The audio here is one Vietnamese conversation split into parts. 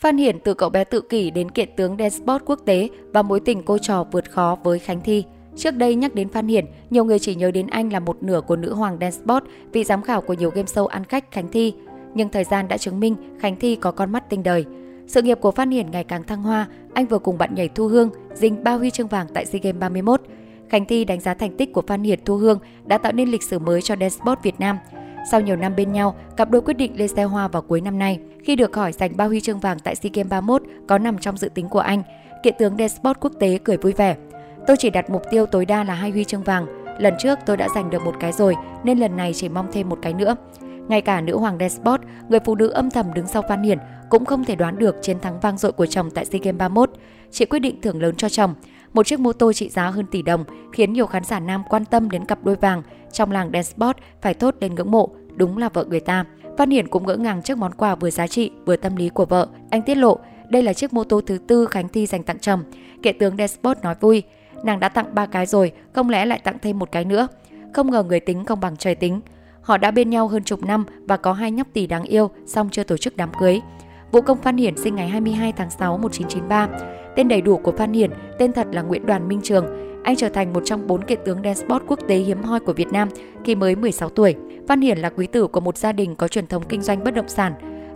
Phan Hiển từ cậu bé tự kỷ đến kiện tướng Despot quốc tế và mối tình cô trò vượt khó với Khánh Thi. Trước đây nhắc đến Phan Hiển, nhiều người chỉ nhớ đến anh là một nửa của nữ hoàng Despot vị giám khảo của nhiều game show ăn khách Khánh Thi. Nhưng thời gian đã chứng minh Khánh Thi có con mắt tinh đời. Sự nghiệp của Phan Hiển ngày càng thăng hoa, anh vừa cùng bạn nhảy Thu Hương giành ba huy chương vàng tại SEA Games 31. Khánh Thi đánh giá thành tích của Phan Hiển Thu Hương đã tạo nên lịch sử mới cho Despot Việt Nam. Sau nhiều năm bên nhau, cặp đôi quyết định lên xe hoa vào cuối năm nay. Khi được hỏi giành ba huy chương vàng tại SEA Games 31 có nằm trong dự tính của anh, kiện tướng Desport quốc tế cười vui vẻ. Tôi chỉ đặt mục tiêu tối đa là hai huy chương vàng. Lần trước tôi đã giành được một cái rồi, nên lần này chỉ mong thêm một cái nữa. Ngay cả nữ hoàng Desport, người phụ nữ âm thầm đứng sau Phan Hiển, cũng không thể đoán được chiến thắng vang dội của chồng tại SEA Games 31. Chị quyết định thưởng lớn cho chồng. Một chiếc mô tô trị giá hơn tỷ đồng khiến nhiều khán giả nam quan tâm đến cặp đôi vàng trong làng Despot phải thốt lên ngưỡng mộ, đúng là vợ người ta. Văn Hiển cũng ngỡ ngàng trước món quà vừa giá trị vừa tâm lý của vợ. Anh tiết lộ, đây là chiếc mô tô thứ tư Khánh Thi dành tặng chồng. Kệ tướng Despot nói vui, nàng đã tặng ba cái rồi, không lẽ lại tặng thêm một cái nữa? Không ngờ người tính không bằng trời tính. Họ đã bên nhau hơn chục năm và có hai nhóc tỷ đáng yêu, song chưa tổ chức đám cưới. Vũ Công Phan Hiển sinh ngày 22 tháng 6 1993. Tên đầy đủ của Phan Hiển, tên thật là Nguyễn Đoàn Minh Trường. Anh trở thành một trong bốn kiện tướng đen sport quốc tế hiếm hoi của Việt Nam khi mới 16 tuổi. Phan Hiển là quý tử của một gia đình có truyền thống kinh doanh bất động sản.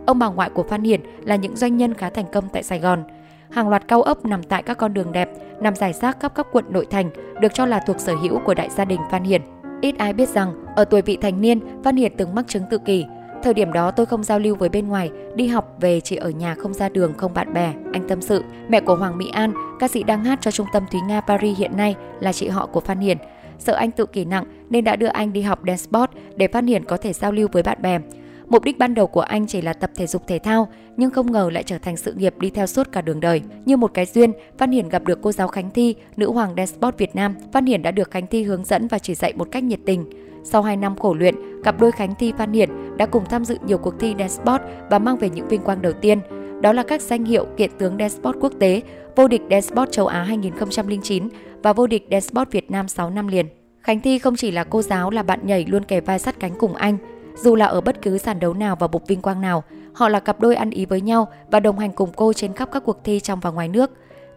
Ông bà ngoại của Phan Hiển là những doanh nhân khá thành công tại Sài Gòn. Hàng loạt cao ốc nằm tại các con đường đẹp, nằm dài rác khắp các quận nội thành, được cho là thuộc sở hữu của đại gia đình Phan Hiển. Ít ai biết rằng, ở tuổi vị thành niên, Phan Hiển từng mắc chứng tự kỷ. Thời điểm đó tôi không giao lưu với bên ngoài, đi học về chỉ ở nhà không ra đường, không bạn bè, anh tâm sự. Mẹ của Hoàng Mỹ An, ca sĩ đang hát cho trung tâm Thúy Nga Paris hiện nay là chị họ của Phan hiền Sợ anh tự kỷ nặng nên đã đưa anh đi học dance sport để Phan hiền có thể giao lưu với bạn bè. Mục đích ban đầu của anh chỉ là tập thể dục thể thao, nhưng không ngờ lại trở thành sự nghiệp đi theo suốt cả đường đời. Như một cái duyên, Văn Hiển gặp được cô giáo Khánh Thi, nữ hoàng dance sport Việt Nam. Văn Hiển đã được Khánh Thi hướng dẫn và chỉ dạy một cách nhiệt tình. Sau 2 năm khổ luyện, cặp đôi Khánh Thi Văn Hiển đã cùng tham dự nhiều cuộc thi dance sport và mang về những vinh quang đầu tiên. Đó là các danh hiệu kiện tướng dance sport quốc tế, vô địch dance sport châu Á 2009 và vô địch dance sport Việt Nam 6 năm liền. Khánh Thi không chỉ là cô giáo là bạn nhảy luôn kề vai sát cánh cùng anh, dù là ở bất cứ sàn đấu nào và bục vinh quang nào, họ là cặp đôi ăn ý với nhau và đồng hành cùng cô trên khắp các cuộc thi trong và ngoài nước.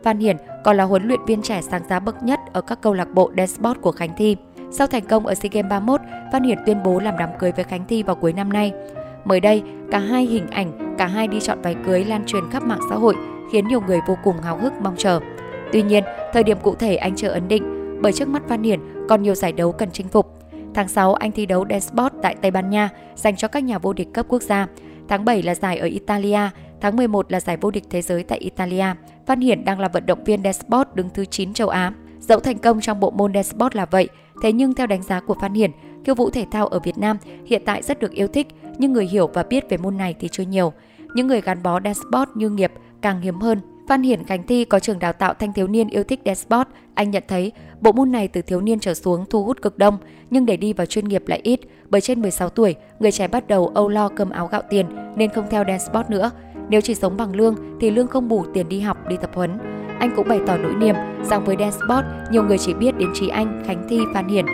Phan Hiển còn là huấn luyện viên trẻ sáng giá bậc nhất ở các câu lạc bộ dance của Khánh Thi. Sau thành công ở SEA Games 31, Phan Hiển tuyên bố làm đám cưới với Khánh Thi vào cuối năm nay. Mới đây, cả hai hình ảnh, cả hai đi chọn váy cưới lan truyền khắp mạng xã hội, khiến nhiều người vô cùng háo hức mong chờ. Tuy nhiên, thời điểm cụ thể anh chưa ấn định, bởi trước mắt Phan Hiển còn nhiều giải đấu cần chinh phục. Tháng 6, anh thi đấu Desport tại Tây Ban Nha dành cho các nhà vô địch cấp quốc gia. Tháng 7 là giải ở Italia, tháng 11 là giải vô địch thế giới tại Italia. Văn Hiển đang là vận động viên Desport đứng thứ 9 châu Á. Dẫu thành công trong bộ môn Desport là vậy, thế nhưng theo đánh giá của Phan Hiển, khiêu vũ thể thao ở Việt Nam hiện tại rất được yêu thích, nhưng người hiểu và biết về môn này thì chưa nhiều. Những người gắn bó Desport như nghiệp càng hiếm hơn. Phan Hiển Khánh Thi có trường đào tạo thanh thiếu niên yêu thích desport. Anh nhận thấy bộ môn này từ thiếu niên trở xuống thu hút cực đông, nhưng để đi vào chuyên nghiệp lại ít. Bởi trên 16 tuổi, người trẻ bắt đầu âu lo cơm áo gạo tiền nên không theo desport nữa. Nếu chỉ sống bằng lương thì lương không đủ tiền đi học, đi tập huấn. Anh cũng bày tỏ nỗi niềm rằng với dance sport, nhiều người chỉ biết đến Trí Anh, Khánh Thi, Phan Hiển.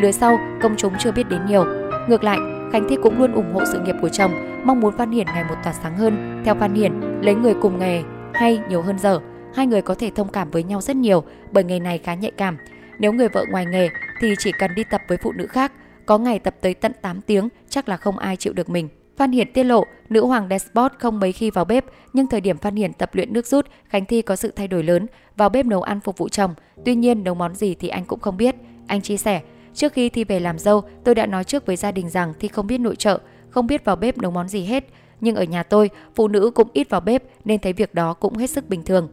Lứa sau, công chúng chưa biết đến nhiều. Ngược lại, Khánh Thi cũng luôn ủng hộ sự nghiệp của chồng, mong muốn Phan Hiển ngày một tỏa sáng hơn. Theo Phan Hiển, lấy người cùng nghề hay nhiều hơn giờ, hai người có thể thông cảm với nhau rất nhiều bởi nghề này khá nhạy cảm. Nếu người vợ ngoài nghề thì chỉ cần đi tập với phụ nữ khác, có ngày tập tới tận 8 tiếng chắc là không ai chịu được mình. Phan Hiển tiết lộ, nữ hoàng Despot không mấy khi vào bếp, nhưng thời điểm Phan Hiển tập luyện nước rút, Khánh Thi có sự thay đổi lớn, vào bếp nấu ăn phục vụ chồng. Tuy nhiên, nấu món gì thì anh cũng không biết. Anh chia sẻ, trước khi Thi về làm dâu, tôi đã nói trước với gia đình rằng Thi không biết nội trợ, không biết vào bếp nấu món gì hết nhưng ở nhà tôi, phụ nữ cũng ít vào bếp nên thấy việc đó cũng hết sức bình thường.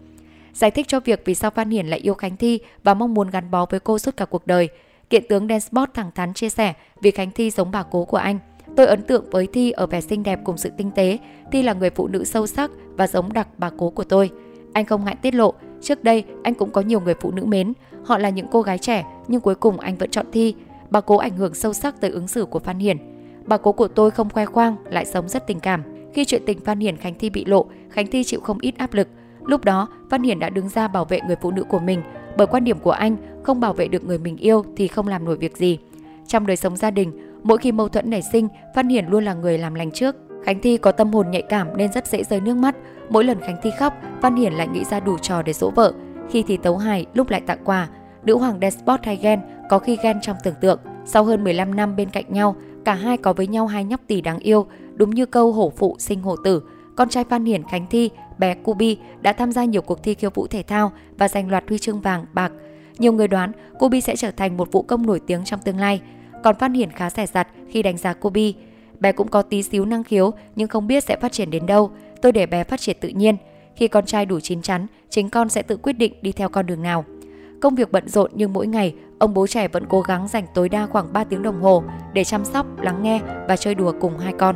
Giải thích cho việc vì sao Phan Hiển lại yêu Khánh Thi và mong muốn gắn bó với cô suốt cả cuộc đời. Kiện tướng Despot thẳng thắn chia sẻ vì Khánh Thi giống bà cố của anh. Tôi ấn tượng với Thi ở vẻ xinh đẹp cùng sự tinh tế. Thi là người phụ nữ sâu sắc và giống đặc bà cố của tôi. Anh không ngại tiết lộ, trước đây anh cũng có nhiều người phụ nữ mến. Họ là những cô gái trẻ nhưng cuối cùng anh vẫn chọn Thi. Bà cố ảnh hưởng sâu sắc tới ứng xử của Phan Hiển. Bà cố của tôi không khoe khoang, lại sống rất tình cảm. Khi chuyện tình Phan Hiển Khánh Thi bị lộ, Khánh Thi chịu không ít áp lực. Lúc đó, Phan Hiển đã đứng ra bảo vệ người phụ nữ của mình, bởi quan điểm của anh, không bảo vệ được người mình yêu thì không làm nổi việc gì. Trong đời sống gia đình, mỗi khi mâu thuẫn nảy sinh, Văn Hiển luôn là người làm lành trước. Khánh Thi có tâm hồn nhạy cảm nên rất dễ rơi nước mắt. Mỗi lần Khánh Thi khóc, Văn Hiển lại nghĩ ra đủ trò để dỗ vợ. Khi thì tấu hài, lúc lại tặng quà. Nữ hoàng Despot hay ghen, có khi ghen trong tưởng tượng. Sau hơn 15 năm bên cạnh nhau, cả hai có với nhau hai nhóc tỷ đáng yêu, đúng như câu hổ phụ sinh hổ tử. Con trai Phan Hiển Khánh Thi, bé Kubi đã tham gia nhiều cuộc thi khiêu vũ thể thao và giành loạt huy chương vàng, bạc. Nhiều người đoán Kubi sẽ trở thành một vũ công nổi tiếng trong tương lai. Còn Phan Hiển khá rẻ rặt khi đánh giá Kubi. Bé cũng có tí xíu năng khiếu nhưng không biết sẽ phát triển đến đâu. Tôi để bé phát triển tự nhiên. Khi con trai đủ chín chắn, chính con sẽ tự quyết định đi theo con đường nào. Công việc bận rộn nhưng mỗi ngày, ông bố trẻ vẫn cố gắng dành tối đa khoảng 3 tiếng đồng hồ để chăm sóc, lắng nghe và chơi đùa cùng hai con.